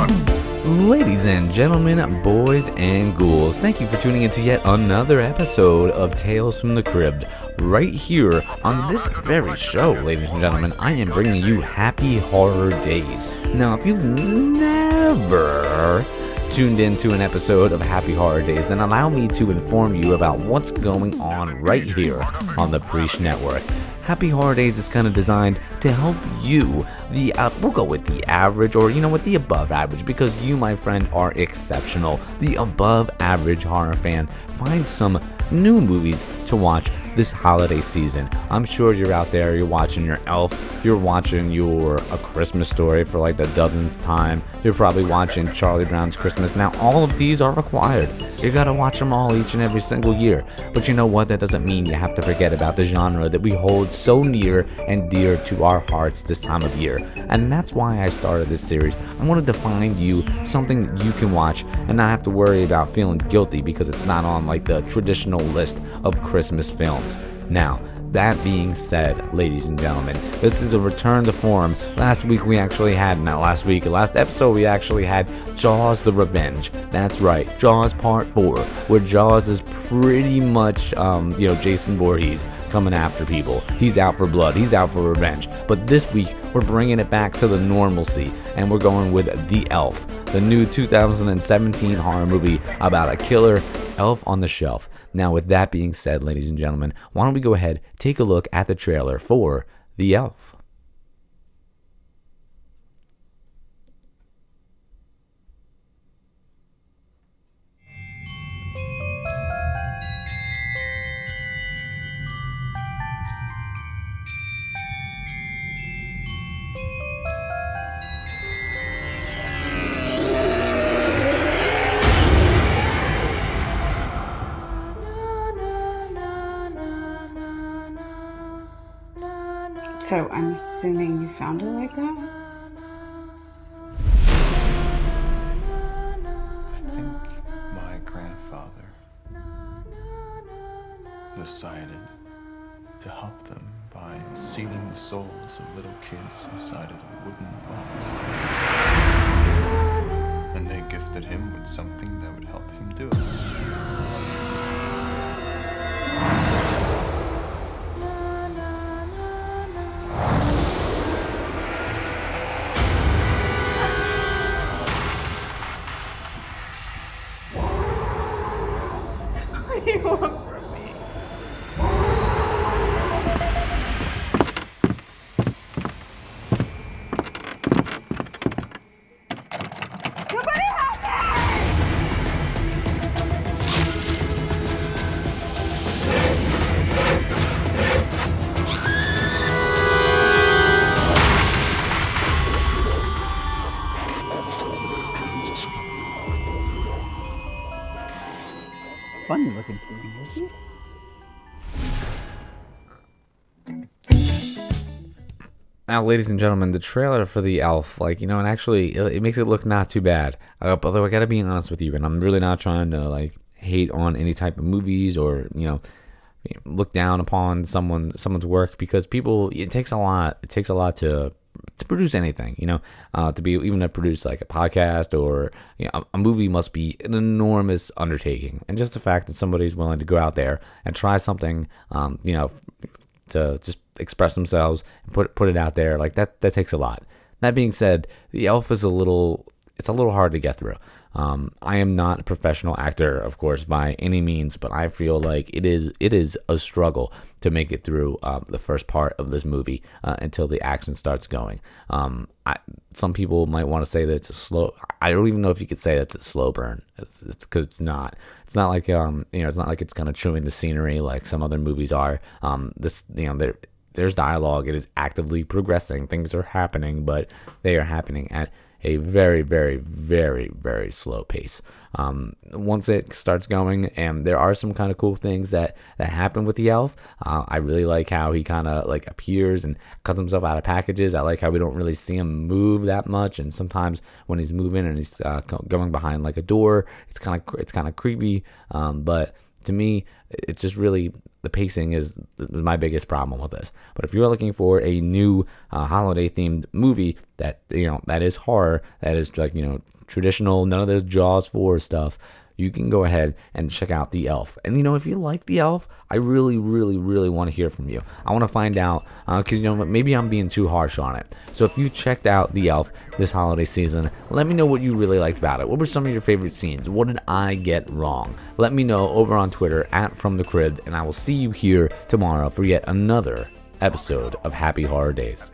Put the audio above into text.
Ladies and gentlemen, boys and ghouls, thank you for tuning into yet another episode of Tales from the Crypt. Right here on this very show, ladies and gentlemen, I am bringing you Happy Horror Days. Now, if you've never tuned into an episode of Happy Horror Days, then allow me to inform you about what's going on right here on the Preach Network. Happy Horror Days is kind of designed to help you, the uh, we'll go with the average, or you know what, the above average, because you, my friend, are exceptional. The above average horror fan, find some new movies to watch this holiday season. I'm sure you're out there, you're watching your Elf, you're watching your A Christmas Story for like the dozenth time, you're probably watching Charlie Brown's Christmas. Now, all of these are required. You gotta watch them all each and every single year. But you know what? That doesn't mean you have to forget about the genre that we hold so near and dear to our hearts this time of year. And that's why I started this series. I wanted to find you something that you can watch and not have to worry about feeling guilty because it's not on like the traditional list of Christmas films. Now, that being said, ladies and gentlemen, this is a return to form. Last week we actually had, not last week, last episode we actually had Jaws the Revenge. That's right, Jaws Part 4, where Jaws is pretty much, um, you know, Jason Voorhees coming after people. He's out for blood, he's out for revenge. But this week we're bringing it back to the normalcy, and we're going with The Elf, the new 2017 horror movie about a killer elf on the shelf. Now, with that being said, ladies and gentlemen, why don't we go ahead, take a look at the trailer for The Elf? So I'm assuming you found it like that? I think my grandfather decided to help them by sealing the souls of little kids inside of a wooden box. Funny looking thing, it? Now, ladies and gentlemen, the trailer for the Elf, like you know, and actually, it, it makes it look not too bad. Uh, although I gotta be honest with you, and I'm really not trying to like hate on any type of movies or you know look down upon someone someone's work because people it takes a lot. It takes a lot to to produce anything, you know, uh, to be even to produce like a podcast or you know, a, movie must be an enormous undertaking. And just the fact that somebody's willing to go out there and try something, um, you know, to just express themselves and put put it out there like that that takes a lot. That being said, the elf is a little it's a little hard to get through. Um, I am not a professional actor, of course, by any means, but I feel like it is it is a struggle to make it through um, the first part of this movie uh, until the action starts going. Um, I, some people might want to say that it's a slow. I don't even know if you could say that's a slow burn because it's, it's not. It's not like um you know it's not like it's kind of chewing the scenery like some other movies are. Um, this you know there there's dialogue. It is actively progressing. Things are happening, but they are happening at a very, very, very, very slow pace. Um, once it starts going, and there are some kind of cool things that that happen with the elf. Uh, I really like how he kind of like appears and cuts himself out of packages. I like how we don't really see him move that much, and sometimes when he's moving and he's uh, going behind like a door, it's kind of it's kind of creepy. Um, but to me, it's just really the pacing is, my biggest problem with this. But if you're looking for a new uh, holiday themed movie that you know that is horror, that is like you know traditional, none of this Jaws four stuff, you can go ahead and check out The Elf. And you know, if you like The Elf, I really, really, really want to hear from you. I want to find out because uh, you know maybe I'm being too harsh on it. So if you checked out The Elf this holiday season, let me know what you really liked about it. What were some of your favorite scenes? What did I get wrong? Let me know over on Twitter at From the Crib, and I will see you here tomorrow for yet another episode of Happy Horror Days.